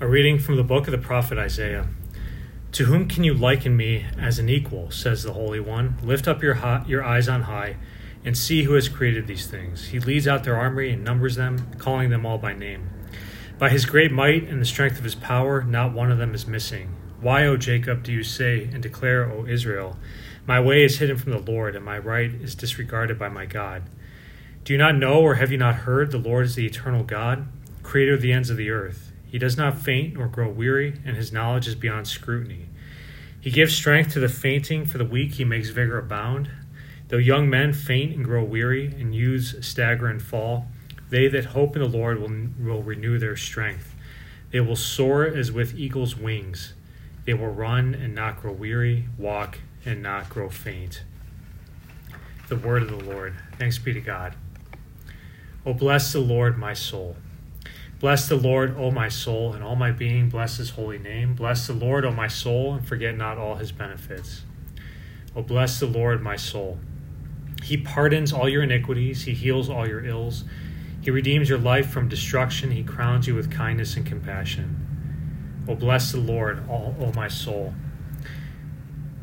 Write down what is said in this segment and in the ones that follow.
A reading from the book of the prophet Isaiah. To whom can you liken me as an equal, says the Holy One? Lift up your, high, your eyes on high and see who has created these things. He leads out their army and numbers them, calling them all by name. By his great might and the strength of his power, not one of them is missing. Why, O Jacob, do you say and declare, O Israel, My way is hidden from the Lord, and my right is disregarded by my God? Do you not know, or have you not heard, the Lord is the eternal God, creator of the ends of the earth? He does not faint nor grow weary, and his knowledge is beyond scrutiny. He gives strength to the fainting, for the weak he makes vigor abound. Though young men faint and grow weary, and youths stagger and fall, they that hope in the Lord will, will renew their strength. They will soar as with eagle's wings. They will run and not grow weary, walk and not grow faint. The word of the Lord. Thanks be to God. O bless the Lord, my soul. Bless the Lord, O my soul, and all my being, bless his holy name. Bless the Lord, O my soul, and forget not all his benefits. O bless the Lord, my soul. He pardons all your iniquities, he heals all your ills. He redeems your life from destruction, he crowns you with kindness and compassion. O bless the Lord, all, O my soul.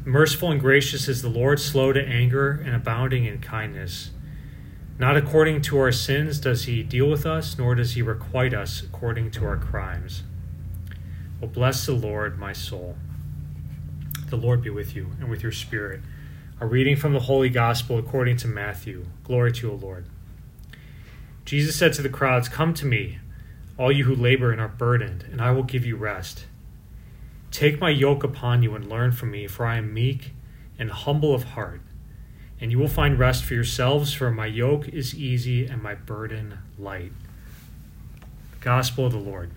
Merciful and gracious is the Lord, slow to anger and abounding in kindness. Not according to our sins does he deal with us, nor does he requite us according to our crimes. Well, bless the Lord, my soul. The Lord be with you and with your spirit. A reading from the Holy Gospel according to Matthew. Glory to you, Lord. Jesus said to the crowds, Come to me, all you who labor and are burdened, and I will give you rest. Take my yoke upon you and learn from me, for I am meek and humble of heart and you will find rest for yourselves, for my yoke is easy and my burden light. Gospel of the Lord.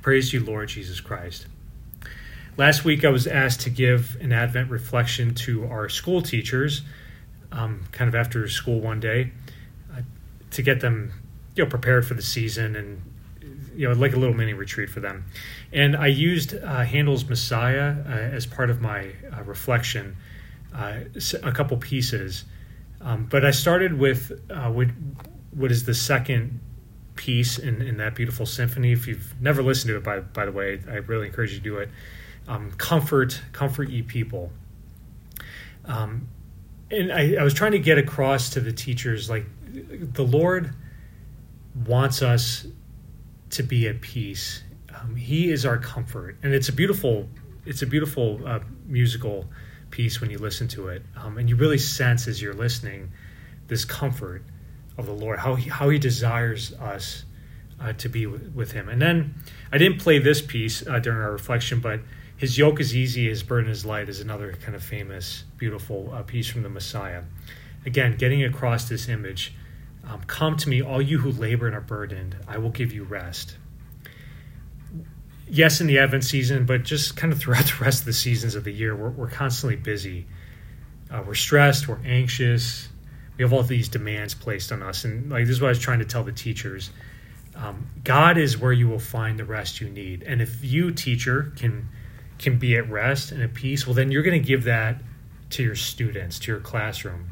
Praise you, Lord Jesus Christ. Last week, I was asked to give an Advent reflection to our school teachers, um, kind of after school one day, uh, to get them, you know, prepared for the season and you know, like a little mini retreat for them. And I used uh, Handel's Messiah uh, as part of my uh, reflection uh, a couple pieces. Um, but I started with uh, what, what is the second piece in, in that beautiful symphony. If you've never listened to it, by, by the way, I really encourage you to do it. Um, comfort, comfort ye people. Um, and I, I was trying to get across to the teachers like the Lord wants us to be at peace. Um, he is our comfort, and it's a beautiful, it's a beautiful uh, musical piece when you listen to it, um, and you really sense as you're listening this comfort of the Lord, how he, how He desires us uh, to be with, with, Him. And then I didn't play this piece uh, during our reflection, but His yoke is easy, His burden is light is another kind of famous, beautiful uh, piece from the Messiah. Again, getting across this image. Um, Come to me, all you who labor and are burdened, I will give you rest yes, in the Advent season, but just kind of throughout the rest of the seasons of the year, we're, we're constantly busy. Uh, we're stressed, we're anxious, we have all these demands placed on us. And like this is what I was trying to tell the teachers. Um, God is where you will find the rest you need. And if you, teacher, can can be at rest and at peace, well, then you're going to give that to your students, to your classroom.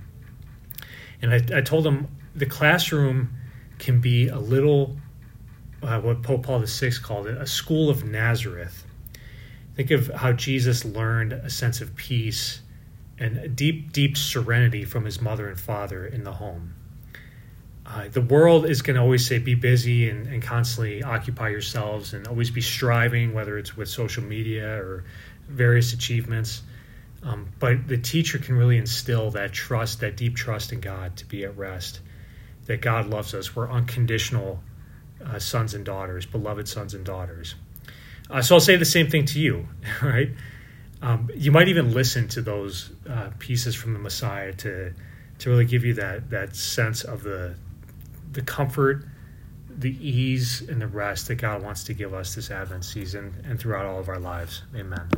And I, I told them the classroom can be a little uh, what Pope Paul VI called it, a school of Nazareth. Think of how Jesus learned a sense of peace and a deep, deep serenity from his mother and father in the home. Uh, the world is going to always say be busy and, and, constantly occupy yourselves and always be striving, whether it's with social media or various achievements. Um, but the teacher can really instill that trust, that deep trust in God to be at rest, that God loves us. We're unconditional uh, sons and daughters, beloved sons and daughters. Uh, so I'll say the same thing to you, right? Um, you might even listen to those uh, pieces from the Messiah to to really give you that that sense of the the comfort, the ease, and the rest that God wants to give us this Advent season and throughout all of our lives. Amen.